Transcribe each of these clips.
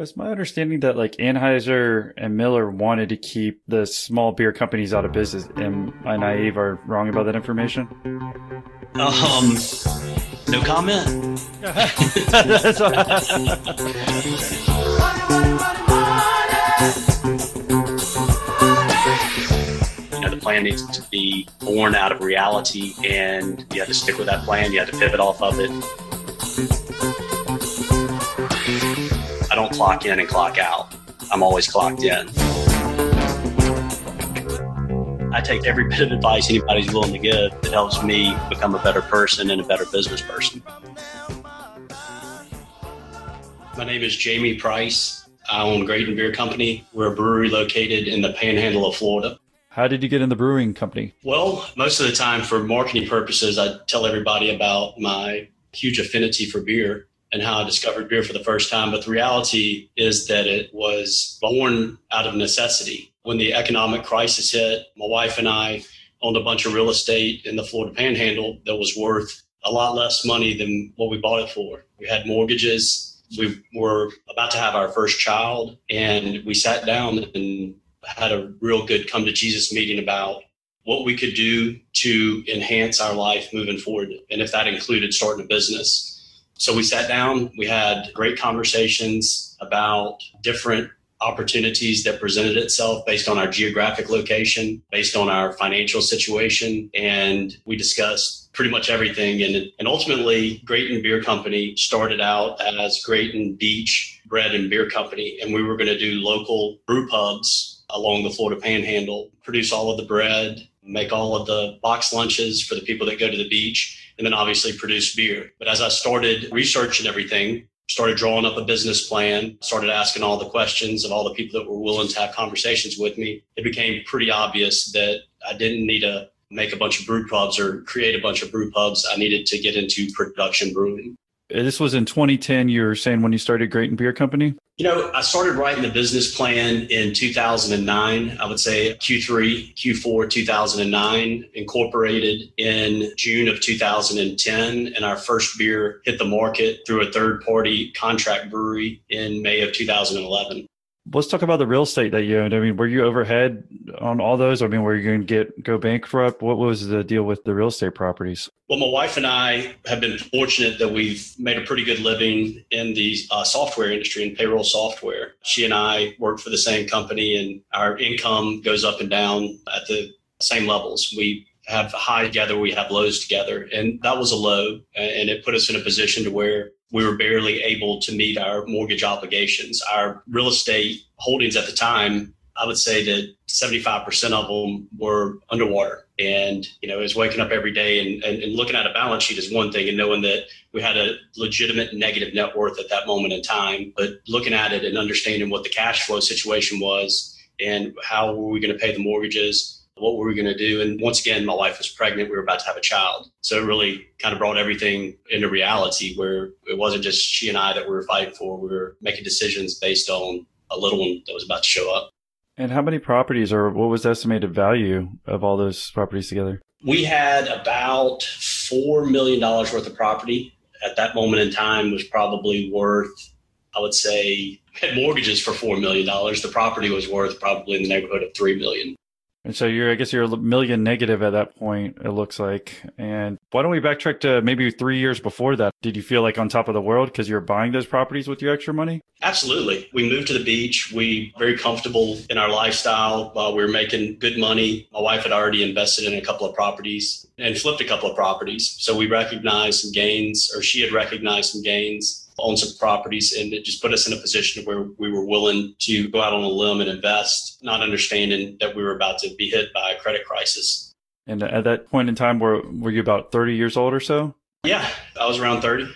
It's my understanding that like Anheuser and Miller wanted to keep the small beer companies out of business. Am I naive or wrong about that information? Um, no comment. That's you know, the plan needs to be born out of reality, and you have to stick with that plan. You have to pivot off of it. Don't clock in and clock out. I'm always clocked in. I take every bit of advice anybody's willing to give that helps me become a better person and a better business person. My name is Jamey Price. I own Grayton Beer Company. We're a brewery located in the panhandle of Florida. How did you get in the brewing company? Well, most of the time for marketing purposes, I tell everybody about my huge affinity for beer and how I discovered beer for the first time. But the reality is that it was born out of necessity. When the economic crisis hit, my wife and I owned a bunch of real estate in the Florida Panhandle that was worth a lot less money than what we bought it for. We had mortgages. We were about to have our first child, and we sat down and had a real good come to Jesus meeting about what we could do to enhance our life moving forward, and if that included starting a business. So we sat down, we had great conversations about different opportunities that presented itself based on our geographic location, based on our financial situation, and we discussed pretty much everything. And, and ultimately, Grayton Beer Company started out as Grayton Beach Bread and Beer Company, and we were going to do local brew pubs along the Florida Panhandle, produce all of the bread, make all of the box lunches for the people that go to the beach and then obviously produce beer. But as I started researching everything, started drawing up a business plan, started asking all the questions of all the people that were willing to have conversations with me, it became pretty obvious that I didn't need to make a bunch of brew pubs or create a bunch of brew pubs. I needed to get into production brewing. Uh, this was in 2010. You were saying when you started Grayton Beer Company? You know, I started writing the business plan in 2009. I would say Q3, Q4 2009, incorporated in June of 2010. And our first beer hit the market through a third party contract brewery in May of 2011 let's talk about the real estate that you owned. I mean, were you overhead on all those? I mean, were you going to get go bankrupt? What was the deal with the real estate properties? Well, my wife and I have been fortunate that we've made a pretty good living in the uh, software industry and payroll software. She and I work for the same company, and our income goes up and down at the same levels. We have high together, we have lows together, and that was a low, and it put us in a position to where we were barely able to meet our mortgage obligations. Our real estate holdings at the time, I would say that 75% of them were underwater. And, you know, was waking up every day and, and, and, looking at a balance sheet is one thing and knowing that we had a legitimate negative net worth at that moment in time. But looking at it and understanding what the cash flow situation was and how were we going to pay the mortgages what were we going to do? And once again, my wife was pregnant. We were about to have a child. So it really kind of brought everything into reality where it wasn't just she and I that we were fighting for. We were making decisions based on a little one that was about to show up. And how many properties or what was the estimated value of all those properties together? We had about $4 million worth of property at that moment in time was probably worth, I would say, had mortgages for $4 million. The property was worth probably in the neighborhood of $3 million. And so you're, I guess you're a million negative at that point, it looks like. And why don't we backtrack to maybe three years before that? Did you feel like on top of the world because you're buying those properties with your extra money? Absolutely. We moved to the beach. We very comfortable in our lifestyle. Uh, we were making good money. My wife had already invested in a couple of properties and flipped a couple of properties. So we recognized some gains, or she had recognized some gains own some properties and it just put us in a position where we were willing to go out on a limb and invest, not understanding that we were about to be hit by a credit crisis. And at that point in time, were, were you about 30 years old or so? Yeah, I was around 30.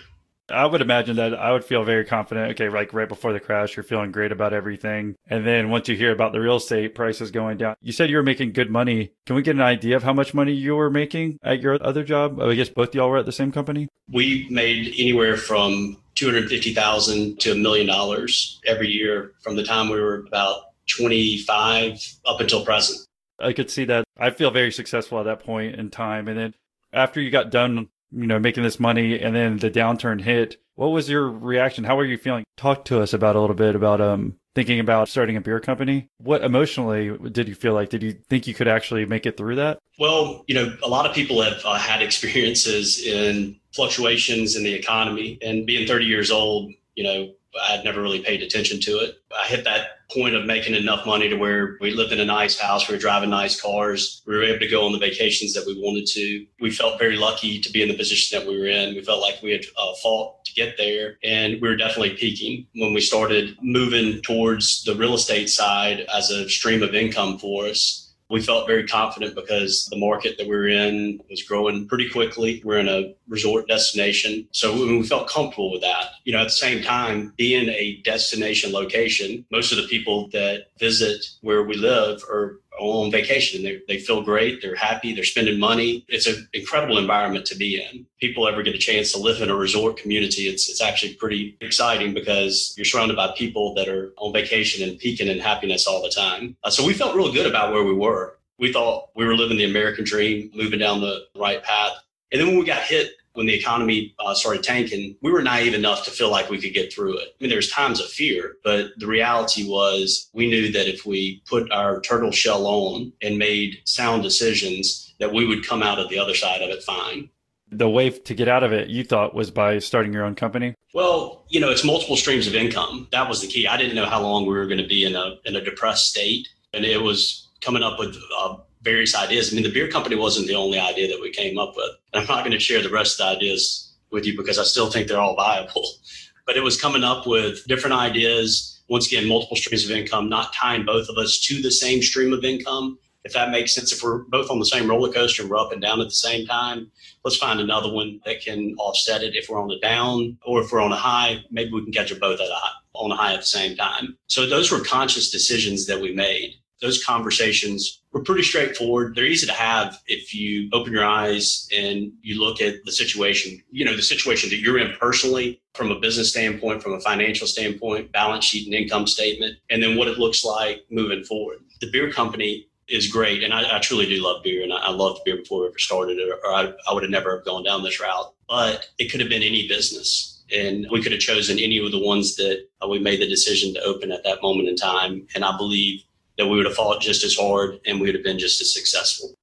I would imagine that I would feel very confident. Okay, like right before the crash, you're feeling great about everything. And then once you hear about the real estate prices going down, you said you were making good money. Can we get an idea of how much money you were making at your other job? I guess both y'all were at the same company. We made anywhere from 250,000 to a million dollars every year from the time we were about 25 up until present. I could see that. I feel very successful at that point in time. And then after you got done you know, making this money and then the downturn hit. What was your reaction? How were you feeling? Talk to us about a little bit about um thinking about starting a beer company. What emotionally did you feel like? Did you think you could actually make it through that? Well, you know, a lot of people have uh, had experiences in fluctuations in the economy and being 30 years old, you know, I'd never really paid attention to it. I hit that point of making enough money to where we lived in a nice house, we were driving nice cars, we were able to go on the vacations that we wanted to. We felt very lucky to be in the position that we were in. We felt like we had uh, fought get there, and we were definitely peaking when we started moving towards the real estate side as a stream of income for us we felt very confident because the market that we were in was growing pretty quickly. We're in a resort destination. So we felt comfortable with that. You know, at the same time, being a destination location, most of the people that visit where we live are on vacation and they, they feel great. They're happy. They're spending money. It's an incredible environment to be in. People ever get a chance to live in a resort community. It's, it's actually pretty exciting because you're surrounded by people that are on vacation and peaking in happiness all the time. Uh, so we felt real good about where we were. We thought we were living the American dream, moving down the right path. And then when we got hit when the economy uh, started tanking, we were naive enough to feel like we could get through it. I mean, there's times of fear, but the reality was we knew that if we put our turtle shell on and made sound decisions, that we would come out of the other side of it fine. The way to get out of it, you thought, was by starting your own company? Well, you know, it's multiple streams of income. That was the key. I didn't know how long we were going to be in a in a depressed state, and it was coming up with uh, various ideas. I mean, the beer company wasn't the only idea that we came up with. And I'm not going to share the rest of the ideas with you because I still think they're all viable. But it was coming up with different ideas. Once again, multiple streams of income, not tying both of us to the same stream of income. If that makes sense, if we're both on the same roller coaster and we're up and down at the same time, let's find another one that can offset it. If we're on the down or if we're on a high, maybe we can catch them both at a high, on a high at the same time. So those were conscious decisions that we made those conversations were pretty straightforward. They're easy to have if you open your eyes and you look at the situation, you know, the situation that you're in personally from a business standpoint, from a financial standpoint, balance sheet and income statement, and then what it looks like moving forward. The beer company is great. And I, I truly do love beer and I, I loved beer before we ever started it, or I, I would have never have gone down this route. But it could have been any business and we could have chosen any of the ones that uh, we made the decision to open at that moment in time. And I believe that we would have fought just as hard and we would have been just as successful.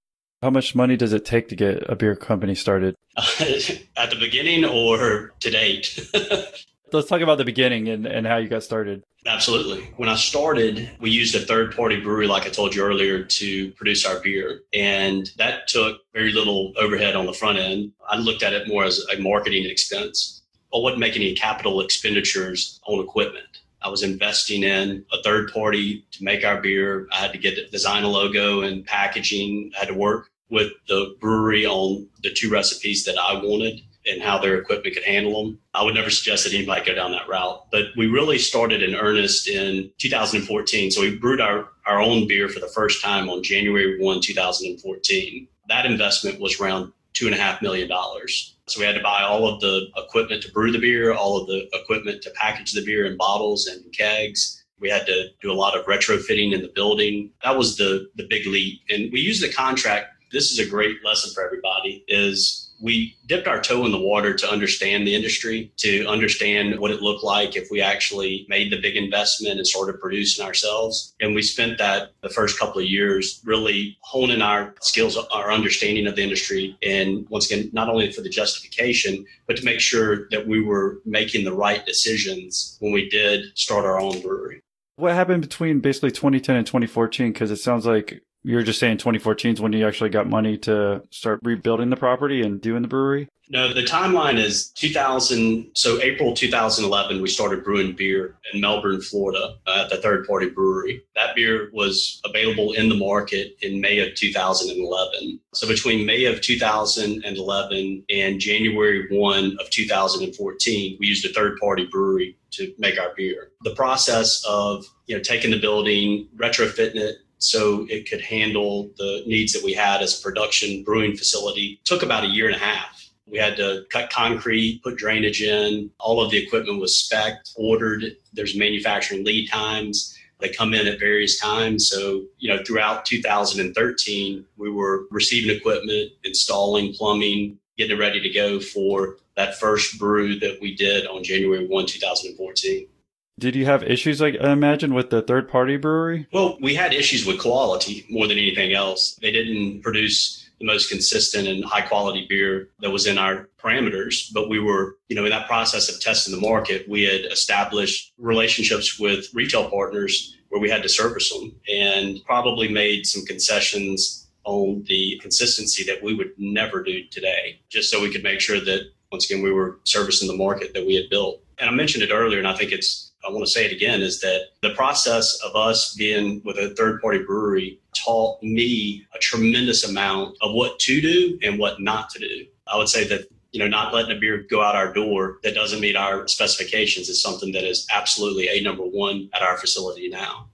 How much money does it take to get a beer company started? At the beginning or to date? Let's talk about the beginning and, and how you got started. Absolutely. When I started, we used a third party brewery, like I told you earlier, to produce our beer. And that took very little overhead on the front end. I looked at it more as a marketing expense. I wouldn't make any capital expenditures on equipment. I was investing in a third party to make our beer. I had to get design a logo and packaging. I had to work with the brewery on the two recipes that I wanted and how their equipment could handle them. I would never suggest that anybody go down that route. But we really started in earnest in 2014. So we brewed our, our own beer for the first time on January 1, 2014. That investment was around two and a half million dollars. So we had to buy all of the equipment to brew the beer, all of the equipment to package the beer in bottles and kegs. We had to do a lot of retrofitting in the building. That was the the big leap. And we used the contract. This is a great lesson for everybody is we dipped our toe in the water to understand the industry, to understand what it looked like if we actually made the big investment and started producing ourselves. And we spent that the first couple of years really honing our skills, our understanding of the industry. And once again, not only for the justification, but to make sure that we were making the right decisions when we did start our own brewery. What happened between basically 2010 and 2014? Because it sounds like you're just saying 2014 is when you actually got money to start rebuilding the property and doing the brewery? No, the timeline is 2000. So April 2011, we started brewing beer in Melbourne, Florida, uh, at the third party brewery. That beer was available in the market in May of 2011. So between May of 2011 and January 1 of 2014, we used a third party brewery to make our beer. The process of you know taking the building, retrofitting it, so it could handle the needs that we had as a production brewing facility. It took about a year and a half. We had to cut concrete, put drainage in. All of the equipment was spec ordered. There's manufacturing lead times. They come in at various times. So, you know, throughout 2013, we were receiving equipment, installing plumbing, getting ready to go for that first brew that we did on January 1, 2014. Did you have issues, I imagine, with the third party brewery? Well, we had issues with quality more than anything else. They didn't produce the most consistent and high quality beer that was in our parameters. But we were, you know, in that process of testing the market, we had established relationships with retail partners where we had to service them and probably made some concessions on the consistency that we would never do today, just so we could make sure that once again we were servicing the market that we had built. And I mentioned it earlier, and I think it's I want to say it again is that the process of us being with a third party brewery taught me a tremendous amount of what to do and what not to do. I would say that you know, not letting a beer go out our door that doesn't meet our specifications is something that is absolutely a number one at our facility now.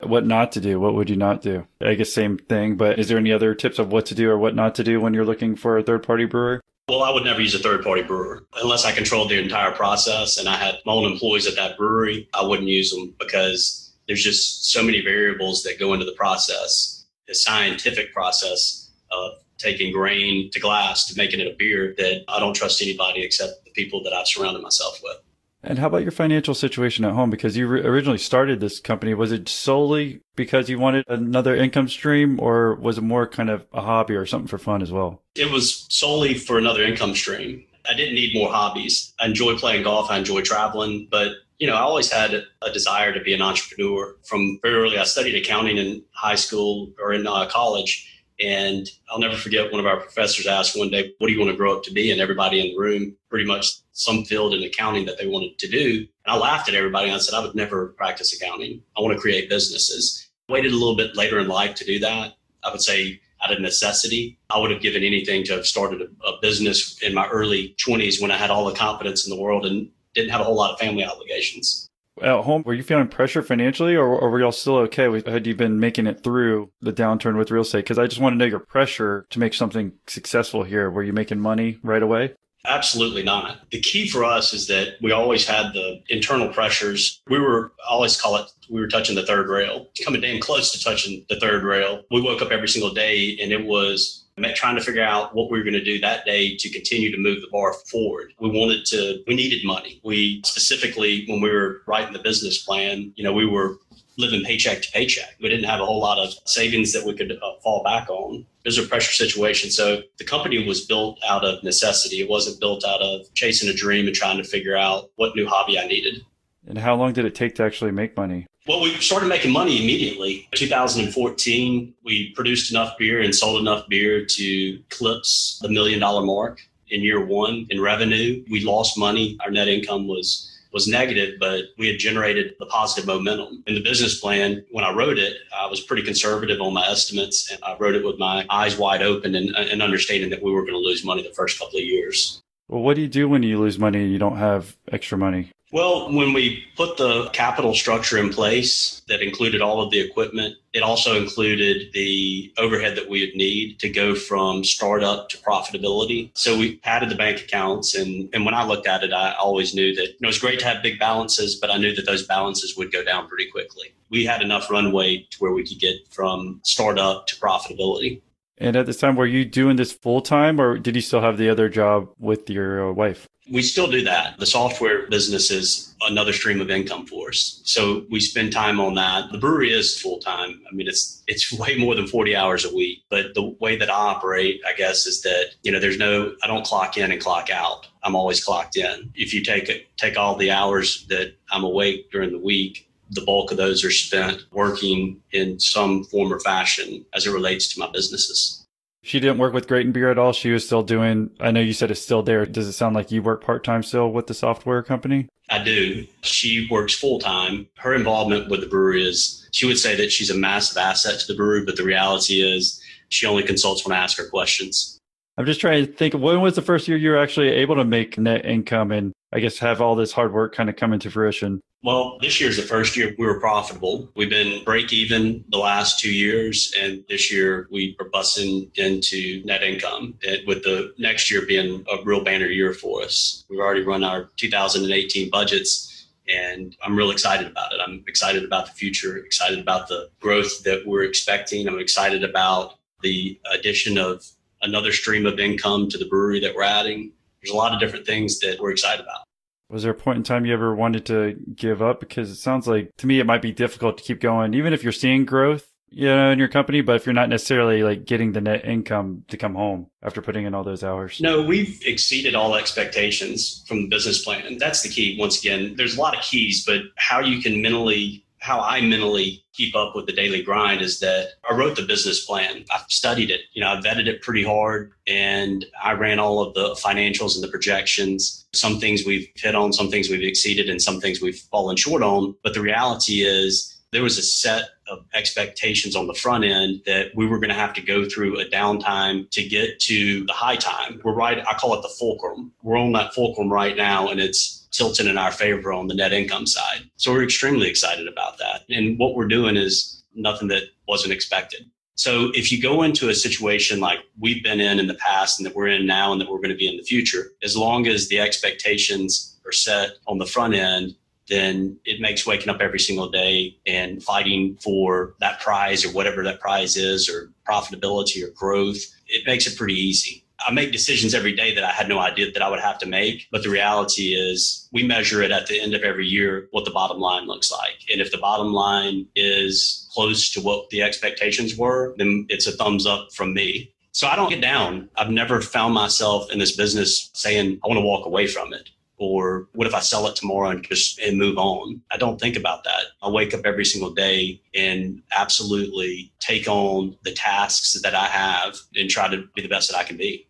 What not to do? What would you not do? I guess same thing, but is there any other tips of what to do or what not to do when you're looking for a third party brewer? Well, I would never use a third party brewer unless I controlled the entire process and I had my own employees at that brewery. I wouldn't use them because there's just so many variables that go into the process, the scientific process of taking grain to glass to making it a beer that I don't trust anybody except the people that I've surrounded myself with. And how about your financial situation at home? Because you originally started this company. Was it solely because you wanted another income stream, or was it more kind of a hobby or something for fun as well? It was solely for another income stream. I didn't need more hobbies. I enjoy playing golf. I enjoy traveling, but you know, I always had a desire to be an entrepreneur from very early. I studied accounting in high school or in uh, college and I'll never forget one of our professors asked one day, What do you want to grow up to be? And everybody in the room, pretty much some field in accounting that they wanted to do. And I laughed at everybody and I said, I would never practice accounting. I want to create businesses. Waited a little bit later in life to do that. I would say out of necessity. I would have given anything to have started a, a business in my early 20s when I had all the confidence in the world and didn't have a whole lot of family obligations at home, were you feeling pressure financially or, or were y'all still okay? With, had you been making it through the downturn with real estate? Because I just want to know your pressure to make something successful here. Were you making money right away? Absolutely not. The key for us is that we always had the internal pressures. We were, I always call it, we were touching the third rail, coming damn close to touching the third rail. We woke up every single day and it was trying to figure out what we were going to do that day to continue to move the bar forward. We wanted to, we needed money. We specifically, when we were writing the business plan, you know, we were living paycheck to paycheck. We didn't have a whole lot of savings that we could uh, fall back on. It was a pressure situation. So the company was built out of necessity. It wasn't built out of chasing a dream and trying to figure out what new hobby I needed. And how long did it take to actually make money? Well, we started making money immediately. 2014, we produced enough beer and sold enough beer to eclipse the million dollar mark in year one in revenue. We lost money. Our net income was was negative, but we had generated the positive momentum. In the business plan, when I wrote it, I was pretty conservative on my estimates and I wrote it with my eyes wide open and, and understanding that we were going to lose money the first couple of years. Well, what do you do when you lose money and you don't have extra money? Well, when we put the capital structure in place that included all of the equipment, it also included the overhead that we would need to go from startup to profitability. So we padded the bank accounts. And, and when I looked at it, I always knew that you know, it was great to have big balances, but I knew that those balances would go down pretty quickly. We had enough runway to where we could get from startup to profitability. And at this time, were you doing this full time or did you still have the other job with your uh, wife? We still do that. The software business is another stream of income for us. So we spend time on that. The brewery is full time. I mean, it's it's way more than 40 hours a week. But the way that I operate, I guess, is that, you know, there's no I don't clock in and clock out. I'm always clocked in. If you take take all the hours that I'm awake during the week, the bulk of those are spent working in some form or fashion as it relates to my businesses. She didn't work with Grayton Beer at all. She was still doing, I know you said it's still there. Does it sound like you work part time still with the software company? I do. She works full time. Her involvement with the brewery is, she would say that she's a massive asset to the brewery, but the reality is she only consults when I ask her questions. I'm just trying to think when was the first year you were actually able to make net income and I guess have all this hard work kind of come into fruition? Well, this year is the first year we were profitable. We've been break even the last two years, and this year we are busting into net income. with the next year being a real banner year for us, we've already run our 2018 budgets, and I'm real excited about it. I'm excited about the future, excited about the growth that we're expecting. I'm excited about the addition of another stream of income to the brewery that we're adding. There's a lot of different things that we're excited about. Was there a point in time you ever wanted to give up? Because it sounds like to me it might be difficult to keep going, even if you're seeing growth, you know, in your company, but if you're not necessarily like getting the net income to come home after putting in all those hours. No, we've exceeded all expectations from the business plan. And that's the key. Once again, there's a lot of keys, but how you can mentally how I mentally keep up with the daily grind is that I wrote the business plan. I've studied it, you know, I vetted it pretty hard and I ran all of the financials and the projections. Some things we've hit on, some things we've exceeded, and some things we've fallen short on. But the reality is there was a set of expectations on the front end that we were going to have to go through a downtime to get to the high time. We're right, I call it the fulcrum. We're on that fulcrum right now, and it's tilting in our favor on the net income side. So we're extremely excited about that. And what we're doing is nothing that wasn't expected. So if you go into a situation like we've been in in the past and that we're in now and that we're going to be in the future, as long as the expectations are set on the front end, then it makes waking up every single day and fighting for that prize or whatever that prize is or profitability or growth, it makes it pretty easy. I make decisions every day that I had no idea that I would have to make. But the reality is, we measure it at the end of every year what the bottom line looks like. And if the bottom line is close to what the expectations were, then it's a thumbs up from me. So I don't get down. I've never found myself in this business saying, I want to walk away from it or what if I sell it tomorrow and just and move on? I don't think about that. I wake up every single day and absolutely take on the tasks that I have and try to be the best that I can be.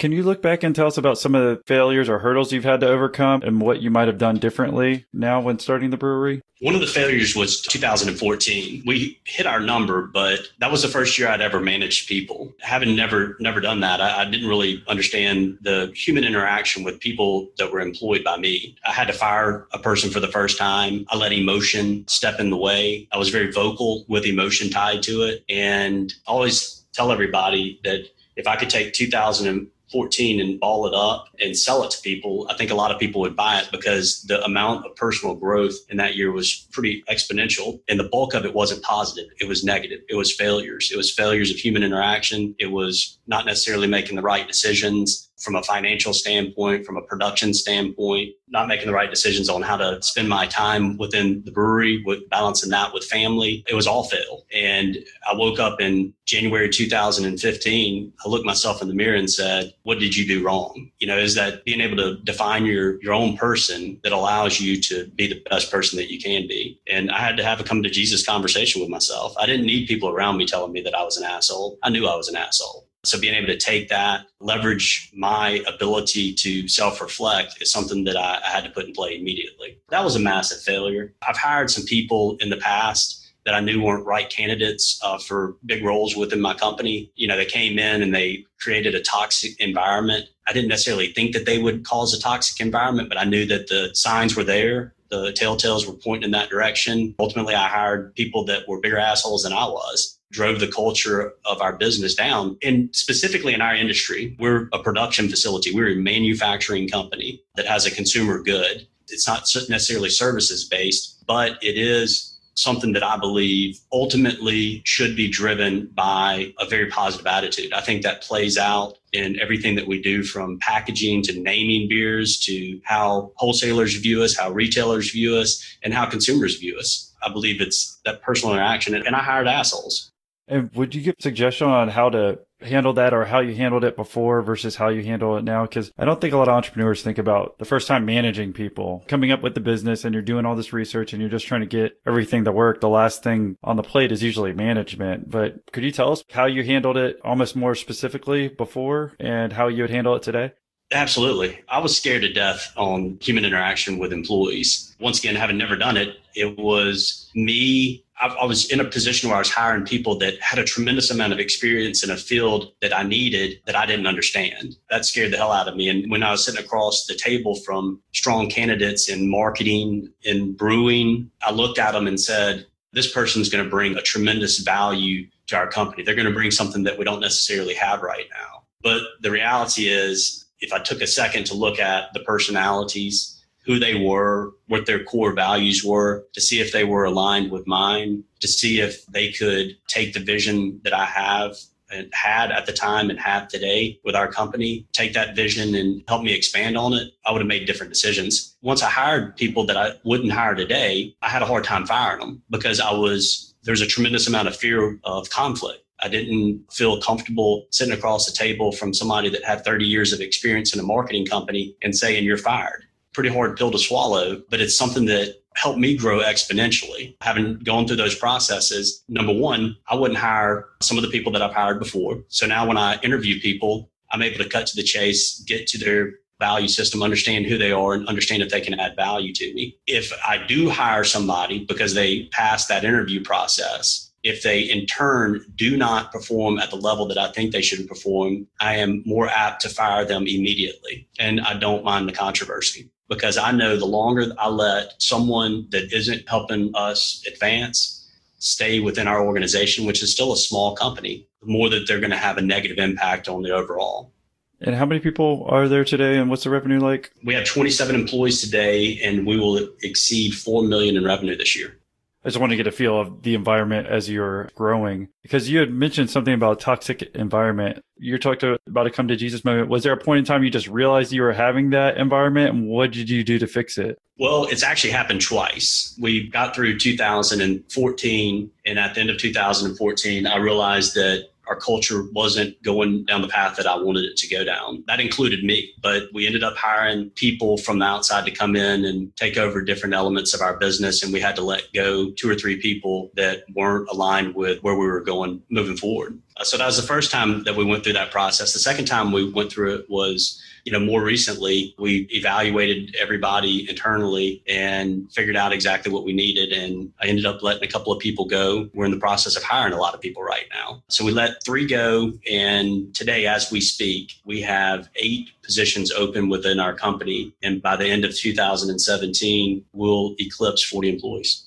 Can you look back and tell us about some of the failures or hurdles you've had to overcome and what you might have done differently now when starting the brewery? One of the failures was 2014. We hit our number, but that was the first year I'd ever managed people. Having never never done that, I, I didn't really understand the human interaction with people that were employed by me. I had to fire a person for the first time. I let emotion step in the way. I was very vocal with emotion tied to it, and always tell everybody that if I could take 2000 14 and ball it up and sell it to people, I think a lot of people would buy it because the amount of personal growth in that year was pretty exponential. And the bulk of it wasn't positive, it was negative. It was failures. It was failures of human interaction. It was not necessarily making the right decisions from a financial standpoint, from a production standpoint, not making the right decisions on how to spend my time within the brewery, with balancing that with family. It was all fail. And I woke up in January 2015. I looked myself in the mirror and said, what did you do wrong? You know, is that being able to define your, your own person that allows you to be the best person that you can be. And I had to have a come to Jesus conversation with myself. I didn't need people around me telling me that I was an asshole. I knew I was an asshole. So being able to take that, leverage my ability to self reflect is something that I, I, had to put in play immediately. That was a massive failure. I've hired some people in the past that I knew weren't right candidates uh, for big roles within my company. You know, they came in and they created a toxic environment. I didn't necessarily think that they would cause a toxic environment, but I knew that the signs were there. The telltales were pointing in that direction. Ultimately, I hired people that were bigger assholes than I was drove the culture of our business down. And specifically in our industry, we're a production facility. We're a manufacturing company that has a consumer good. It's not necessarily services based, but it is something that I believe ultimately should be driven by a very positive attitude. I think that plays out in everything that we do from packaging to naming beers to how wholesalers view us, how retailers view us, and how consumers view us. I believe it's that personal interaction. And I hired assholes. And would you give suggestion on how to handle that or how you handled it before versus how you handle it now? Because I don't think a lot of entrepreneurs think about the first time managing people, coming up with the business and you're doing all this research and you're just trying to get everything to work. The last thing on the plate is usually management. But could you tell us how you handled it almost more specifically before and how you would handle it today? Absolutely. I was scared to death on human interaction with employees. Once again, having never done it, it was me. I, was in a position where I was hiring people that had a tremendous amount of experience in a field that I needed that I didn't understand. That scared the hell out of me. And when I was sitting across the table from strong candidates in marketing and brewing, I looked at them and said, this person's going to bring a tremendous value to our company. They're going to bring something that we don't necessarily have right now. But the reality is, if I took a second to look at the personalities, who they were, what their core values were, to see if they were aligned with mine, to see if they could take the vision that I have and had at the time and have today with our company, take that vision and help me expand on it, I would have made different decisions. Once I hired people that I wouldn't hire today, I had a hard time firing them because I was, there's a tremendous amount of fear of conflict. I didn't feel comfortable sitting across the table from somebody that had 30 years of experience in a marketing company and saying you're fired. Pretty hard pill to swallow, but it's something that helped me grow exponentially. Having gone through those processes, number one, I wouldn't hire some of the people that I've hired before. So now when I interview people, I'm able to cut to the chase, get to their value system, understand who they are, and understand if they can add value to me. If I do hire somebody because they pass that interview process, if they in turn do not perform at the level that I think they should perform, I am more apt to fire them immediately. And I don't mind the controversy because I know the longer I let someone that isn't helping us advance stay within our organization, which is still a small company, the more that they're going to have a negative impact on the overall. And how many people are there today and what's the revenue like? We have 27 employees today and we will exceed 4 million in revenue this year. I just want to get a feel of the environment as you're growing because you had mentioned something about toxic environment. You talked about a come to Jesus moment. Was there a point in time you just realized you were having that environment and what did you do to fix it? Well, it's actually happened twice. We got through 2014 and at the end of 2014, I realized that our culture wasn't going down the path that I wanted it to go down. That included me, but we ended up hiring people from the outside to come in and take over different elements of our business. And we had to let go two or three people that weren't aligned with where we were going moving forward. Uh, so that was the first time that we went through that process. The second time we went through it was you know, more recently, we evaluated everybody internally and figured out exactly what we needed. And I ended up letting a couple of people go. We're in the process of hiring a lot of people right now. So we let three go. And today, as we speak, we have eight positions open within our company. And by the end of 2017, we'll eclipse 40 employees.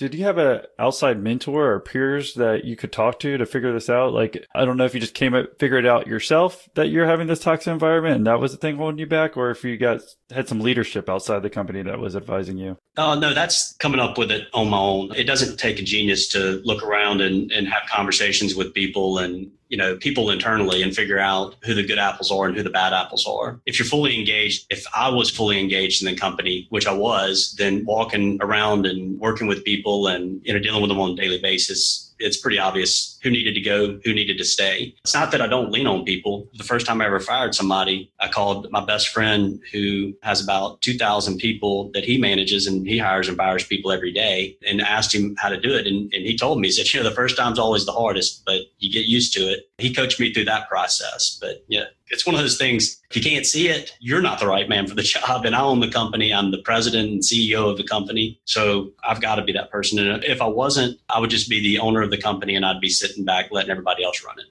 Did you have an outside mentor or peers that you could talk to to figure this out? Like, I don't know if you just came up, figured it out yourself that you're having this toxic environment and that was the thing holding you back, or if you got had some leadership outside the company that was advising you. Oh no, that's coming up with it on my own. It doesn't take a genius to look around and, and have conversations with people and you know people internally and figure out who the good apples are and who the bad apples are. If you're fully engaged if i was fully engaged in the company which i was then walking around and working with people and you know dealing with them on a daily basis it's pretty obvious who needed to go, who needed to stay. It's not that I don't lean on people. The first time I ever fired somebody, I called my best friend who has about 2,000 people that he manages and he hires and fires people every day and asked him how to do it. And, and he told me, he said, you know, the first time's always the hardest, but you get used to it. He coached me through that process. But yeah, it's one of those things. If you can't see it, you're not the right man for the job. And I own the company. I'm the president and CEO of the company. So I've got to be that person. And if I wasn't, I would just be the owner of the company and I'd be sitting back letting everybody else run it.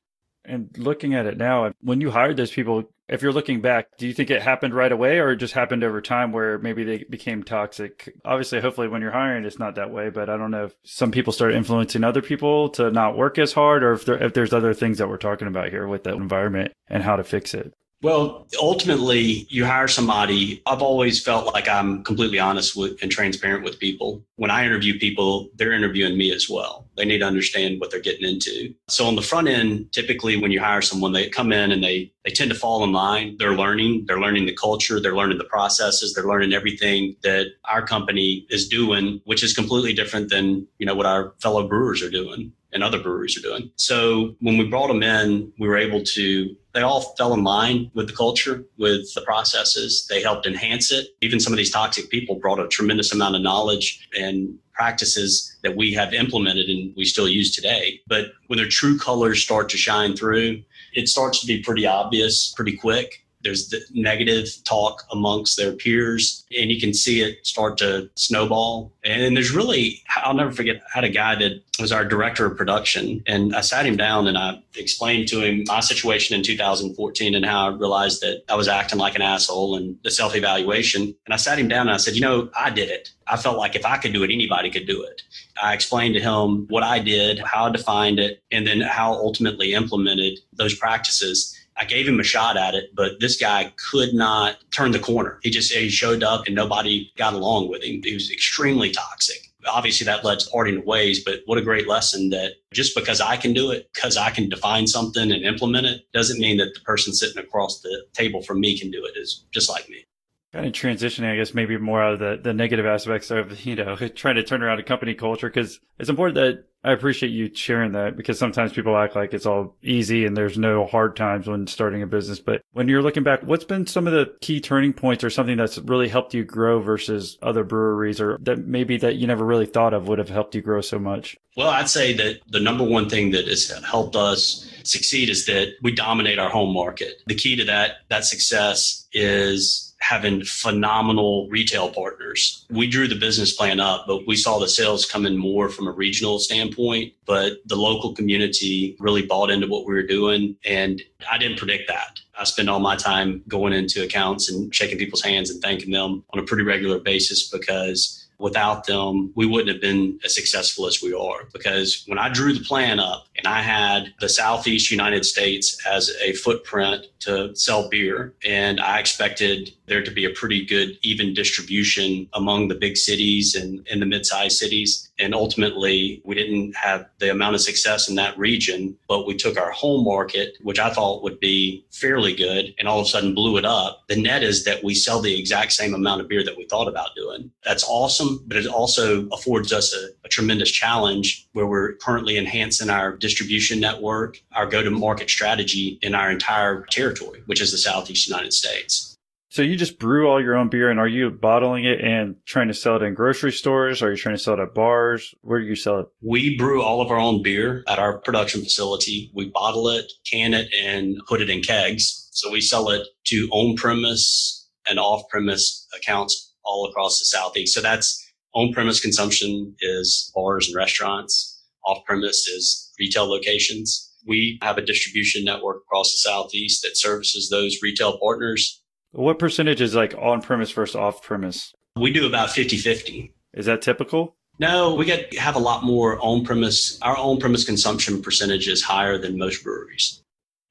And looking at it now, when you hired those people, if you're looking back, do you think it happened right away or it just happened over time where maybe they became toxic? Obviously, hopefully, when you're hiring, it's not that way, but I don't know if some people start influencing other people to not work as hard or if, there, if there's other things that we're talking about here with the environment and how to fix it. Well, ultimately, you hire somebody. I've always felt like I'm completely honest with and transparent with people. When I interview people, they're interviewing me as well. They need to understand what they're getting into. So on the front end, typically when you hire someone, they come in and they they tend to fall in line. They're learning, they're learning the culture, they're learning the processes, they're learning everything that our company is doing, which is completely different than, you know, what our fellow brewers are doing and other breweries are doing. So when we brought them in, we were able to, they all fell in line with the culture, with the processes. They helped enhance it. Even some of these toxic people brought a tremendous amount of knowledge and practices that we have implemented and we still use today. But when their true colors start to shine through, it starts to be pretty obvious pretty quick there's the negative talk amongst their peers and you can see it start to snowball. And there's really i'll never forget i had a guy that was our director of production and i sat him down and i explained to him my situation in 2014 and how i realized that i was acting like an asshole and the self-evaluation. And i sat him down and i said you know i did it. I felt like if i could do it anybody could do it. I explained to him what i did how i defined it and then how ultimately implemented those practices I gave him a shot at it, but this guy could not turn the corner. He just he showed up and nobody got along with him. He was extremely toxic. Obviously, that led to parting ways, but what a great lesson that just because I can do it, because I can define something and implement it, doesn't mean that the person sitting across the table from me can do it, is just like me kind of transitioning, I guess, maybe more out of the, the negative aspects of, you know, trying to turn around a company culture. Cause it's important that I appreciate you sharing that because sometimes people act like it's all easy and there's no hard times when starting a business. But when you're looking back, what's been some of the key turning points or something that's really helped you grow versus other breweries or that maybe that you never really thought of would have helped you grow so much? Well, I'd say that the number one thing that has helped us succeed is that we dominate our home market. The key to that, that success is having phenomenal retail partners. We drew the business plan up, but we saw the sales coming more from a regional standpoint. But the local community really bought into what we were doing. And I didn't predict that. I spend all my time going into accounts and shaking people's hands and thanking them on a pretty regular basis because without them, we wouldn't have been as successful as we are. Because when I drew the plan up and I had the Southeast United States as a footprint to sell beer, and I expected there to be a pretty good even distribution among the big cities and in the mid-sized cities. And ultimately, we didn't have the amount of success in that region, but we took our home market, which I thought would be fairly good, and all of a sudden blew it up. The net is that we sell the exact same amount of beer that we thought about doing. That's awesome, but it also affords us a, a tremendous challenge where we're currently enhancing our distribution network, our go to market strategy in our entire territory, which is the Southeast United States. So you just brew all your own beer and are you bottling it and trying to sell it in grocery stores? Are you trying to sell it at bars? Where do you sell it? We brew all of our own beer at our production facility. We bottle it, can it, and put it in kegs. So we sell it to on premise and off premise accounts all across the Southeast. So that's on premise consumption is bars and restaurants. Off premise is retail locations. We have a distribution network across the Southeast that services those retail partners what percentage is like on premise versus off premise? We do about 50 50. Is that typical? No, we get have a lot more on premise. Our on premise consumption percentage is higher than most breweries.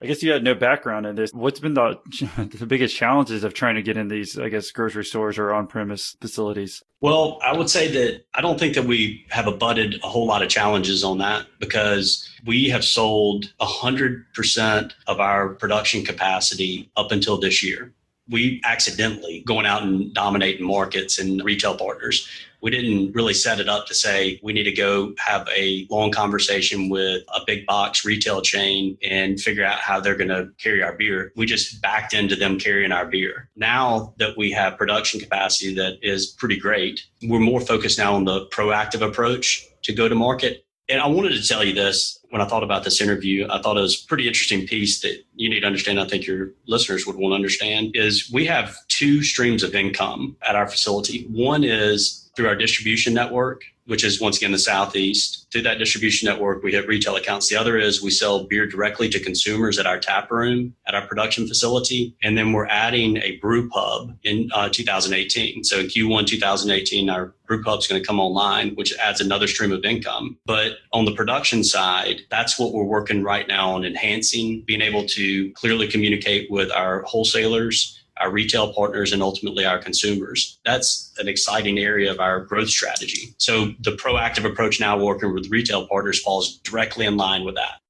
I guess you had no background in this. What's been the the biggest challenges of trying to get in these, I guess, grocery stores or on premise facilities? Well, I would say that I don't think that we have abutted a whole lot of challenges on that because we have sold 100% of our production capacity up until this year we accidentally going out and dominating markets and retail partners. We didn't really set it up to say we need to go have a long conversation with a big box retail chain and figure out how they're going to carry our beer. We just backed into them carrying our beer. Now that we have production capacity that is pretty great, we're more focused now on the proactive approach to go to market. And I wanted to tell you this when I thought about this interview, I thought it was a pretty interesting piece that you need to understand. I think your listeners would want to understand is we have two streams of income at our facility. One is through our distribution network, which is once again the Southeast. Through that distribution network, we hit retail accounts. The other is we sell beer directly to consumers at our tap room, at our production facility. And then we're adding a brew pub in uh, 2018. So in Q1 2018, our brew pub is going to come online, which adds another stream of income. But on the production side, that's what we're working right now on enhancing, being able to clearly communicate with our wholesalers our retail partners, and ultimately our consumers. That's an exciting area of our growth strategy. So the proactive approach now working with retail partners falls directly in line with that.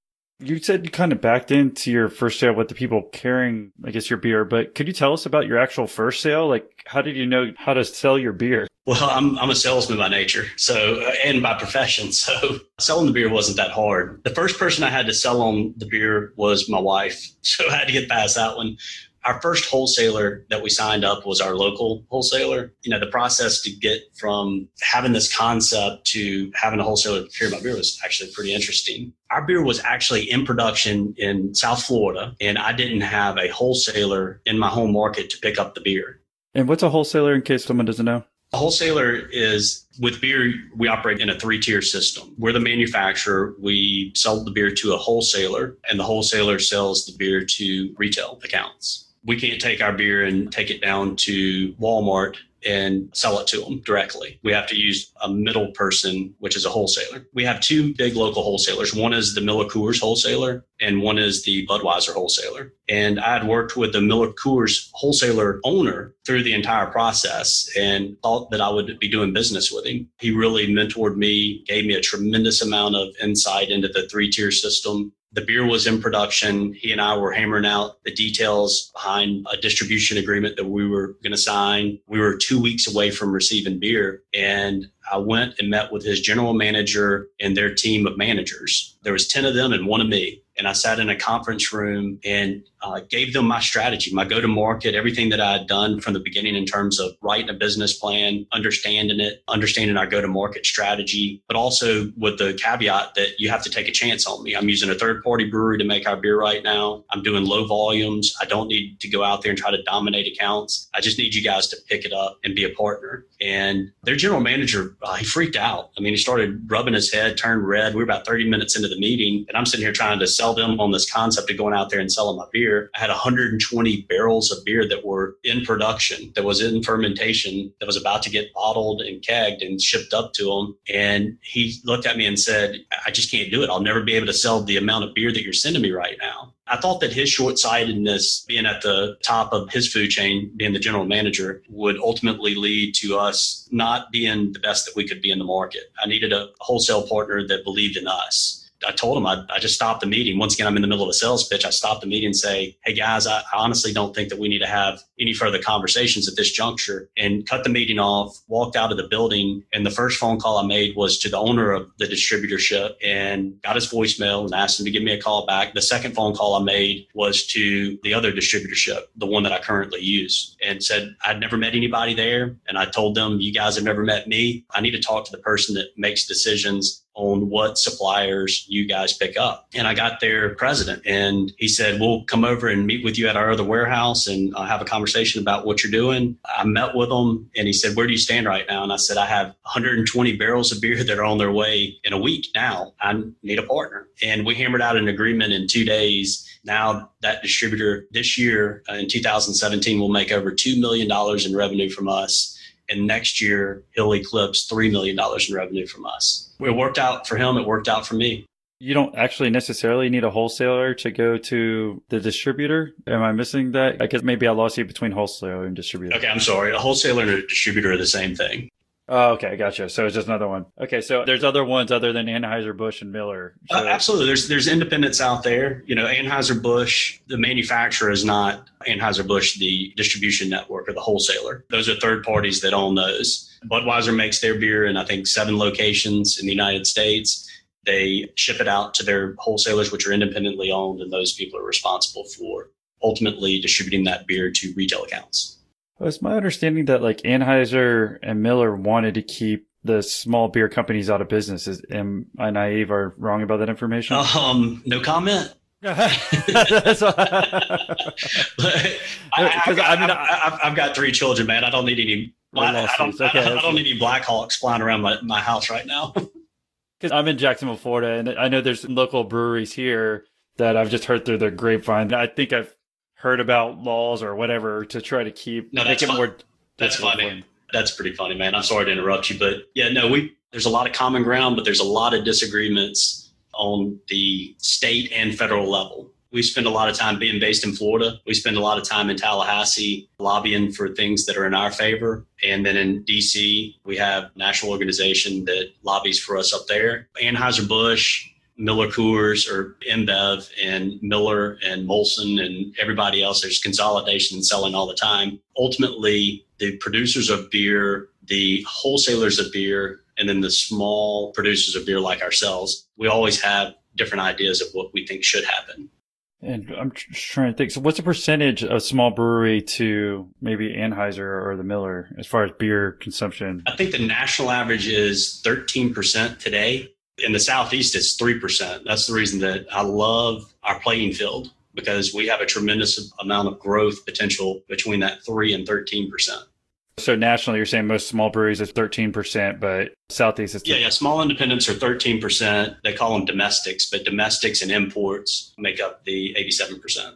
You said you kind of backed into your first sale with the people carrying, I guess, your beer, but could you tell us about your actual first sale? Like, how did you know how to sell your beer? Well, I'm, I'm a salesman by nature, so, and by profession. So selling the beer wasn't that hard. The first person I had to sell on the beer was my wife. So I had to get past that one our first wholesaler that we signed up was our local wholesaler. You know, the process to get from having this concept to having a wholesaler procure my beer was actually pretty interesting. Our beer was actually in production in South Florida, and I didn't have a wholesaler in my home market to pick up the beer. And what's a wholesaler in case someone doesn't know? A wholesaler is with beer, we operate in a three tier system. We're the manufacturer, we sell the beer to a wholesaler, and the wholesaler sells the beer to retail accounts we can't take our beer and take it down to Walmart and sell it to them directly. We have to use a middle person, which is a wholesaler. We have two big local wholesalers. One is the Miller Coors wholesaler, and one is the Budweiser wholesaler. And I had worked with the Miller Coors wholesaler owner through the entire process and thought that I would be doing business with him. He really mentored me, gave me a tremendous amount of insight into the three tier system the beer was in production. He and I were hammering out the details behind a distribution agreement that we were going to sign. We were two weeks away from receiving beer, and I went and met with his general manager and their team of managers. There was 10 of them and one of me. And I sat in a conference room and uh, gave them my strategy, my go to market, everything that I had done from the beginning in terms of writing a business plan, understanding it, understanding our go to market strategy, but also with the caveat that you have to take a chance on me. I'm using a third party brewery to make our beer right now. I'm doing low volumes. I don't need to go out there and try to dominate accounts. I just need you guys to pick it up and be a partner. And their general manager uh, he freaked out. I mean, he started rubbing his head, turned red. We were about 30 minutes into the meeting, and I'm sitting here trying to sell them on this concept of going out there and selling my beer. I had 120 barrels of beer that were in production, that was in fermentation, that was about to get bottled and kegged and shipped up to him. And he looked at me and said, I just can't do it. I'll never be able to sell the amount of beer that you're sending me right now. I thought that his short sightedness, being at the top of his food chain, being the general manager, would ultimately lead to us not being the best that we could be in the market. I needed a wholesale partner that believed in us. I told him I, I just stopped the meeting. Once again, I'm in the middle of a sales pitch. I stopped the meeting and say, Hey guys, I, I honestly don't think that we need to have any further conversations at this juncture and cut the meeting off, walked out of the building. And the first phone call I made was to the owner of the distributorship and got his voicemail and asked him to give me a call back. The second phone call I made was to the other distributorship, the one that I currently use and said, I'd never met anybody there. And I told them, you guys have never met me. I need to talk to the person that makes decisions on what suppliers you guys pick up. And I got their president and he said, We'll come over and meet with you at our other warehouse and uh, have a conversation about what you're doing. I met with him and he said, Where do you stand right now? And I said, I have 120 barrels of beer that are on their way in a week now. I need a partner. And we hammered out an agreement in two days. Now, that distributor this year uh, in 2017 will make over $2 million in revenue from us and next year he'll eclipse $3 million in revenue from us. It worked out for him. It worked out for me. You don't actually necessarily need a wholesaler to go to the distributor. Am I missing that? I guess maybe I lost you between wholesaler and distributor. Okay, I'm sorry. A wholesaler and a distributor are the same thing. Oh, okay, gotcha. So it's just another one. Okay, so there's other ones other than Anheuser Busch and Miller. So. Uh, absolutely, there's there's independents out there. You know, Anheuser Busch, the manufacturer is not Anheuser Busch, the distribution network or the wholesaler. Those are third parties that own those. Budweiser makes their beer in I think seven locations in the United States. They ship it out to their wholesalers, which are independently owned, and those people are responsible for ultimately distributing that beer to retail accounts. Well, it's my understanding that like Anheuser and Miller wanted to keep the small beer companies out of business. Is, am I naive or wrong about that information? Um, no comment. Because I, I, I, mean, I, have got three children, man. I don't need any. I, don't, okay, I, don't need any Blackhawks flying around my, my house right now. Because I'm in Jacksonville, Florida, and I know there's local breweries here that I've just heard through the grapevine. I think I've heard about laws or whatever to try to keep no, that's make it more. That's funny. That's pretty funny, man. I'm sorry to interrupt you, but yeah, no, we there's a lot of common ground, but there's a lot of disagreements on the state and federal level. We spend a lot of time being based in Florida. We spend a lot of time in Tallahassee lobbying for things that are in our favor. And then in DC, we have national organization that lobbies for us up there. Anheuser-Busch, Miller Coors or InBev and Miller and Molson and everybody else. There's consolidation and selling all the time. Ultimately, the producers of beer, the wholesalers of beer, and then the small producers of beer like ourselves, we always have different ideas of what we think should happen. And I'm trying to think. So, what's the percentage of small brewery to maybe Anheuser or the Miller as far as beer consumption? I think the national average is 13% today. In the Southeast, it's 3%. That's the reason that I love our playing field because we have a tremendous amount of growth potential between that 3 and 13%. So nationally, you're saying most small breweries is 13%, but Southeast is. Yeah, yeah. Small independents are 13%. They call them domestics, but domestics and imports make up the 87%.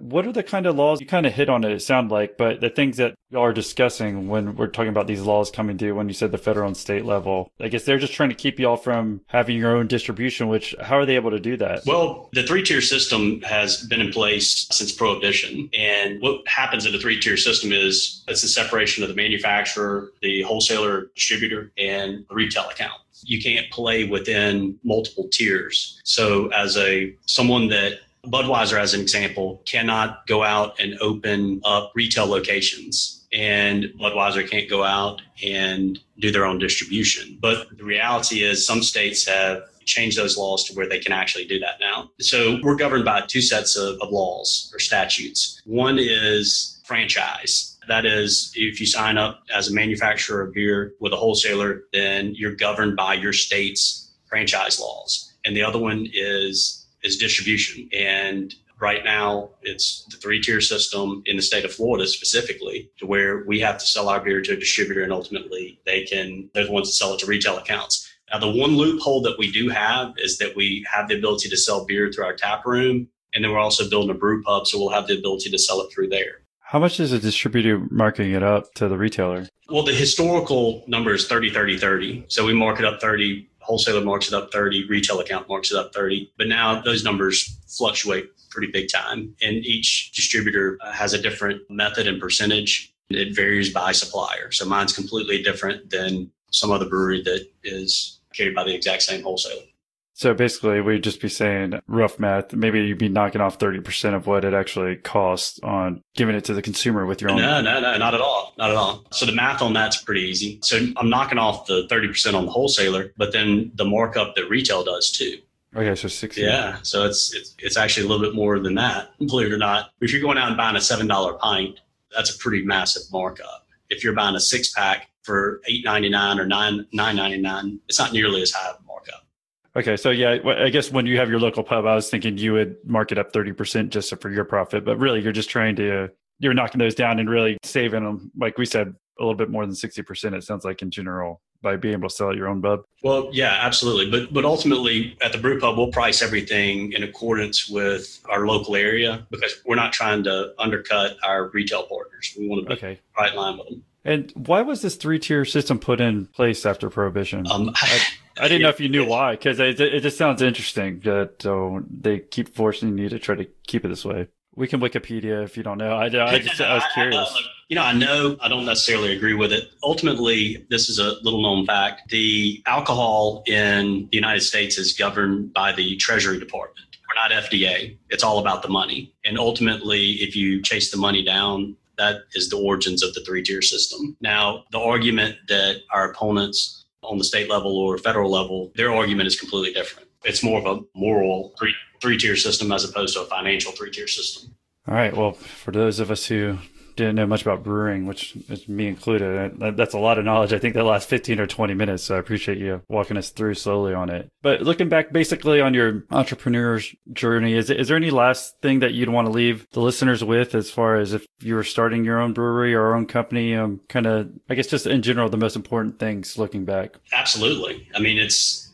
What are the kind of laws you kind of hit on it, it sound like, but the things that y'all are discussing when we're talking about these laws coming due when you said the federal and state level? I guess they're just trying to keep y'all from having your own distribution, which how are they able to do that? Well, the three tier system has been in place since prohibition. And what happens in the three tier system is it's the separation of the manufacturer, the wholesaler, distributor, and the retail account you can't play within multiple tiers. So as a someone that Budweiser, as an example, cannot go out and open up retail locations, and Budweiser can't go out and do their own distribution. But the reality is, some states have changed those laws to where they can actually do that now. So we're governed by two sets of, of laws or statutes. One is franchise. That is, if you sign up as a manufacturer of beer with a wholesaler, then you're governed by your state's franchise laws. And the other one is is distribution. And right now it's the three tier system in the state of Florida specifically to where we have to sell our beer to a distributor and ultimately they can, they're the ones that sell it to retail accounts. Now, the one loophole that we do have is that we have the ability to sell beer through our tap room. And then we're also building a brew pub. So we'll have the ability to sell it through there. How much is a distributor marking it up to the retailer? Well, the historical number is 30, 30, 30. So we mark it up 30 wholesaler marks it up 30, retail account marks it up 30. But now those numbers fluctuate pretty big time. And each distributor uh, has a different method and percentage. It varies by supplier. So mine's completely different than some other brewery that is carried by the exact same wholesaler. So basically, we'd just be saying rough math. Maybe you'd be knocking off 30% of what it actually costs on giving it to the consumer with your own. No, no, no, not at all. Not at all. So the math on that's pretty easy. So I'm knocking off the 30% on the wholesaler, but then the markup that retail does too. Okay, so 60. Yeah, so it's, it's it's actually a little bit more than that, believe it or not. If you're going out and buying a $7 pint, that's a pretty massive markup. If you're buying a six pack for $8.99 or $9, $9.99, it's not nearly as high of a markup. Okay, so yeah, I guess when you have your local pub, I was thinking you would mark it up thirty percent just for your profit, but really you're just trying to you're knocking those down and really saving them, like we said, a little bit more than sixty percent. It sounds like in general by being able to sell at your own pub. Well, yeah, absolutely, but but ultimately at the brew pub, we'll price everything in accordance with our local area because we're not trying to undercut our retail partners. We want to be okay. right line with them. And why was this three tier system put in place after prohibition? Um, I, I, didn't know if you knew why, because it, it, just sounds interesting that uh, they keep forcing you to try to keep it this way. We can Wikipedia if you don't know. I, I just I was curious. you know, I know I don't necessarily agree with it. Ultimately, this is a little known fact: the alcohol in the United States is governed by the Treasury Department. We're not FDA. It's all about the money. And ultimately, if you chase the money down, that is the origins of the three tier system. Now, the argument that our opponents on the state level or federal level, their argument is completely different. It's more of a moral three tier system as opposed to a financial three tier system. All right. Well, for those of us who didn't know much about brewing, which is me included. That's a lot of knowledge. I think that last 15 or 20 minutes. So I appreciate you walking us through slowly on it. But looking back basically on your entrepreneur's journey, is, is there any last thing that you'd want to leave the listeners with as far as if you were starting your own brewery or own company? Um, kind of, I guess just in general, the most important things looking back. Absolutely. I mean, it's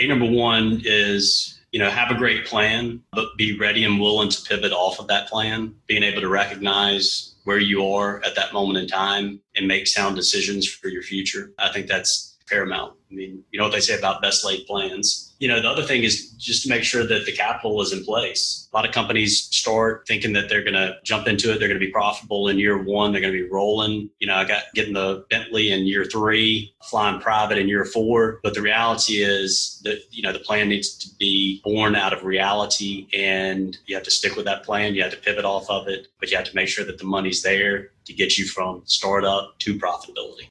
a number one is you know, have a great plan, but be ready and willing to pivot off of that plan, being able to recognize where you are at that moment in time and make sound decisions for your future. I think that's paramount. I mean, you know what they say about best laid plans. You know, the other thing is just to make sure that the capital is in place. A lot of companies start thinking that they're going to jump into it. They're going to be profitable in year one. They're going to be rolling. You know, I got getting the Bentley in year three, flying private in year four. But the reality is that, you know, the plan needs to be born out of reality and you have to stick with that plan. You have to pivot off of it, but you have to make sure that the money's there to get you from startup to profitability.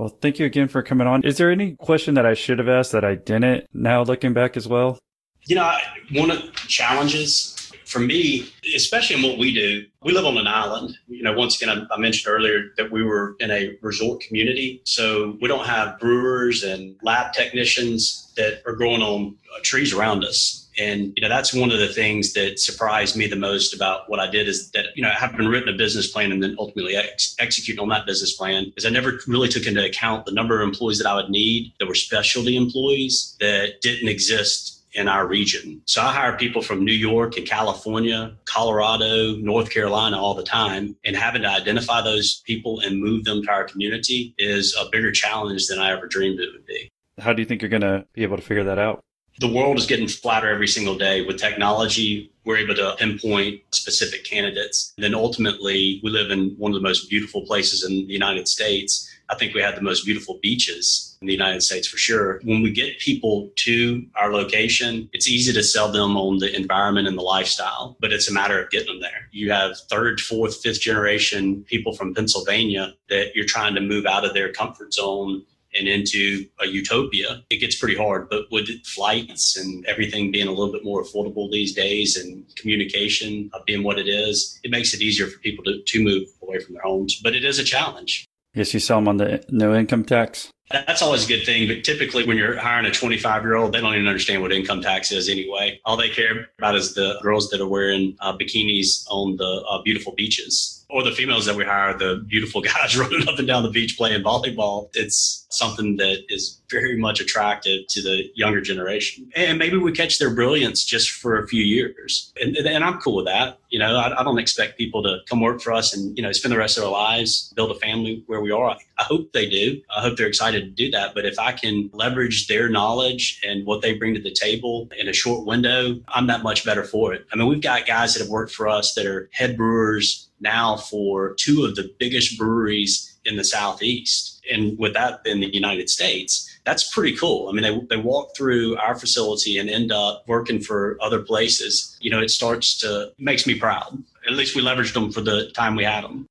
Well, thank you again for coming on. Is there any question that I should have asked that I didn't now looking back as well? You know, one of the challenges for me, especially in what we do, we live on an island. You know, once again, I, I, mentioned earlier that we were in a resort community. So we don't have brewers and lab technicians that are growing on trees around us. And, you know, that's one of the things that surprised me the most about what I did is that, you know, having written a business plan and then ultimately ex- executing on that business plan is I never really took into account the number of employees that I would need that were specialty employees that didn't exist in our region. So I hire people from New York and California, Colorado, North Carolina all the time. And having to identify those people and move them to our community is a bigger challenge than I ever dreamed it would be. How do you think you're going to be able to figure that out? The world is getting flatter every single day. With technology, we're able to pinpoint specific candidates. And then ultimately, we live in one of the most beautiful places in the United States I think we have the most beautiful beaches in the United States for sure. When we get people to our location, it's easy to sell them on the environment and the lifestyle, but it's a matter of getting them there. You have third, fourth, fifth generation people from Pennsylvania that you're trying to move out of their comfort zone and into a utopia, it gets pretty hard. But with flights and everything being a little bit more affordable these days and communication being what it is, it makes it easier for people to, to move away from their homes. But it is a challenge. Yes, you sell them on the no income tax. That's always a good thing. But typically, when you're hiring a 25 year old, they don't even understand what income tax is anyway. All they care about is the girls that are wearing uh, bikinis on the uh, beautiful beaches or the females that we hire, the beautiful guys running up and down the beach playing volleyball. It's something that is very much attractive to the younger generation. And maybe we catch their brilliance just for a few years. And, and I'm cool with that. You know, I, I, don't expect people to come work for us and, you know, spend the rest of their lives, build a family where we are. I hope they do. I hope they're excited to do that. But if I can leverage their knowledge and what they bring to the table in a short window, I'm that much better for it. I mean, we've got guys that have worked for us that are head brewers now for two of the biggest breweries in the Southeast. And with that in the United States, that's pretty cool. I mean, they, they walk through our facility and end up working for other places. You know, it starts to, makes me proud. At least we leveraged them for the time we had them.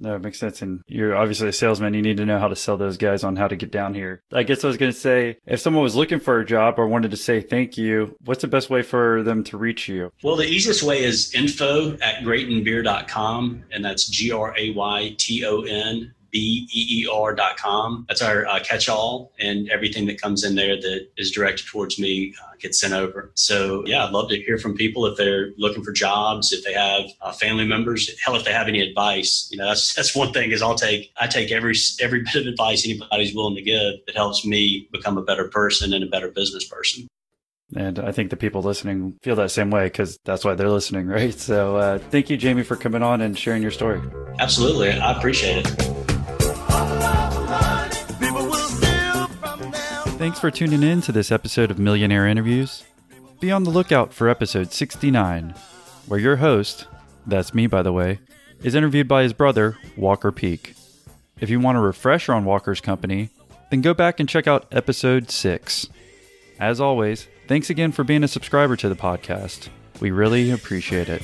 No, it makes sense. And you're obviously a salesman. You need to know how to sell those guys on how to get down here. I guess I was going to say, if someone was looking for a job or wanted to say thank you, what's the best way for them to reach you? Well, the easiest way is info at graytonbeer.com. And that's G R A Y T O N B-E-E-R.com. That's our uh, catch-all, and everything that comes in there that is directed towards me uh, gets sent over. So yeah, I'd love to hear from people if they're looking for jobs, if they have uh, family members, hell, if they have any advice. You know, that's that's one thing is I'll take I take every every bit of advice anybody's willing to give that helps me become a better person and a better business person. And I think the people listening feel that same way because that's why they're listening, right? So uh, thank you, Jamey, for coming on and sharing your story. Absolutely. I appreciate it. Thanks for tuning in to this episode of Millionaire Interviews. Be on the lookout for episode 69, where your host, that's me by the way, is interviewed by his brother, Walker Peak. If you want a refresher on Walker's company, then go back and check out episode 6. As always, thanks again for being a subscriber to the podcast. We really appreciate it.